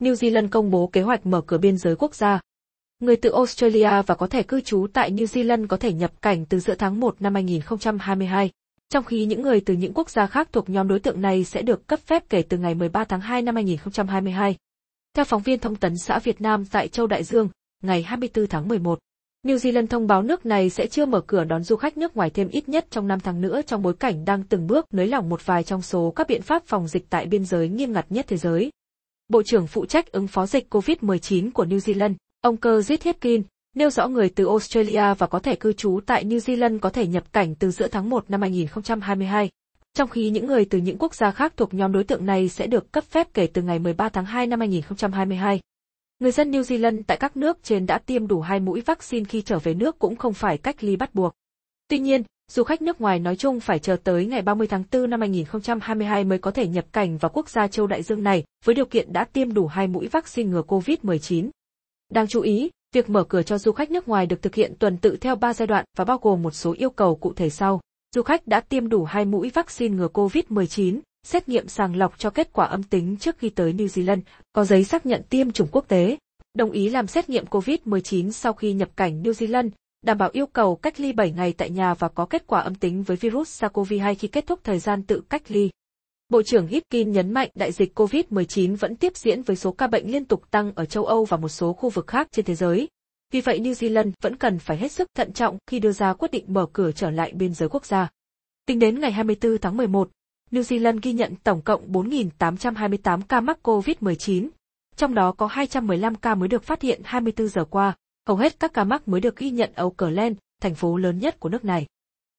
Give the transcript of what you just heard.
New Zealand công bố kế hoạch mở cửa biên giới quốc gia. Người từ Australia và có thể cư trú tại New Zealand có thể nhập cảnh từ giữa tháng 1 năm 2022, trong khi những người từ những quốc gia khác thuộc nhóm đối tượng này sẽ được cấp phép kể từ ngày 13 tháng 2 năm 2022. Theo phóng viên thông tấn xã Việt Nam tại Châu Đại Dương, ngày 24 tháng 11, New Zealand thông báo nước này sẽ chưa mở cửa đón du khách nước ngoài thêm ít nhất trong 5 tháng nữa trong bối cảnh đang từng bước nới lỏng một vài trong số các biện pháp phòng dịch tại biên giới nghiêm ngặt nhất thế giới. Bộ trưởng phụ trách ứng phó dịch COVID-19 của New Zealand, ông Kerr Hitkin, nêu rõ người từ Australia và có thể cư trú tại New Zealand có thể nhập cảnh từ giữa tháng 1 năm 2022, trong khi những người từ những quốc gia khác thuộc nhóm đối tượng này sẽ được cấp phép kể từ ngày 13 tháng 2 năm 2022. Người dân New Zealand tại các nước trên đã tiêm đủ hai mũi vaccine khi trở về nước cũng không phải cách ly bắt buộc. Tuy nhiên, du khách nước ngoài nói chung phải chờ tới ngày 30 tháng 4 năm 2022 mới có thể nhập cảnh vào quốc gia châu Đại Dương này, với điều kiện đã tiêm đủ hai mũi vaccine ngừa COVID-19. Đáng chú ý, việc mở cửa cho du khách nước ngoài được thực hiện tuần tự theo 3 giai đoạn và bao gồm một số yêu cầu cụ thể sau. Du khách đã tiêm đủ hai mũi vaccine ngừa COVID-19, xét nghiệm sàng lọc cho kết quả âm tính trước khi tới New Zealand, có giấy xác nhận tiêm chủng quốc tế, đồng ý làm xét nghiệm COVID-19 sau khi nhập cảnh New Zealand, đảm bảo yêu cầu cách ly 7 ngày tại nhà và có kết quả âm tính với virus SARS-CoV-2 khi kết thúc thời gian tự cách ly. Bộ trưởng Hipkin nhấn mạnh đại dịch COVID-19 vẫn tiếp diễn với số ca bệnh liên tục tăng ở châu Âu và một số khu vực khác trên thế giới. Vì vậy New Zealand vẫn cần phải hết sức thận trọng khi đưa ra quyết định mở cửa trở lại biên giới quốc gia. Tính đến ngày 24 tháng 11, New Zealand ghi nhận tổng cộng 4.828 ca mắc COVID-19, trong đó có 215 ca mới được phát hiện 24 giờ qua, hầu hết các ca mắc mới được ghi nhận ở Auckland, thành phố lớn nhất của nước này.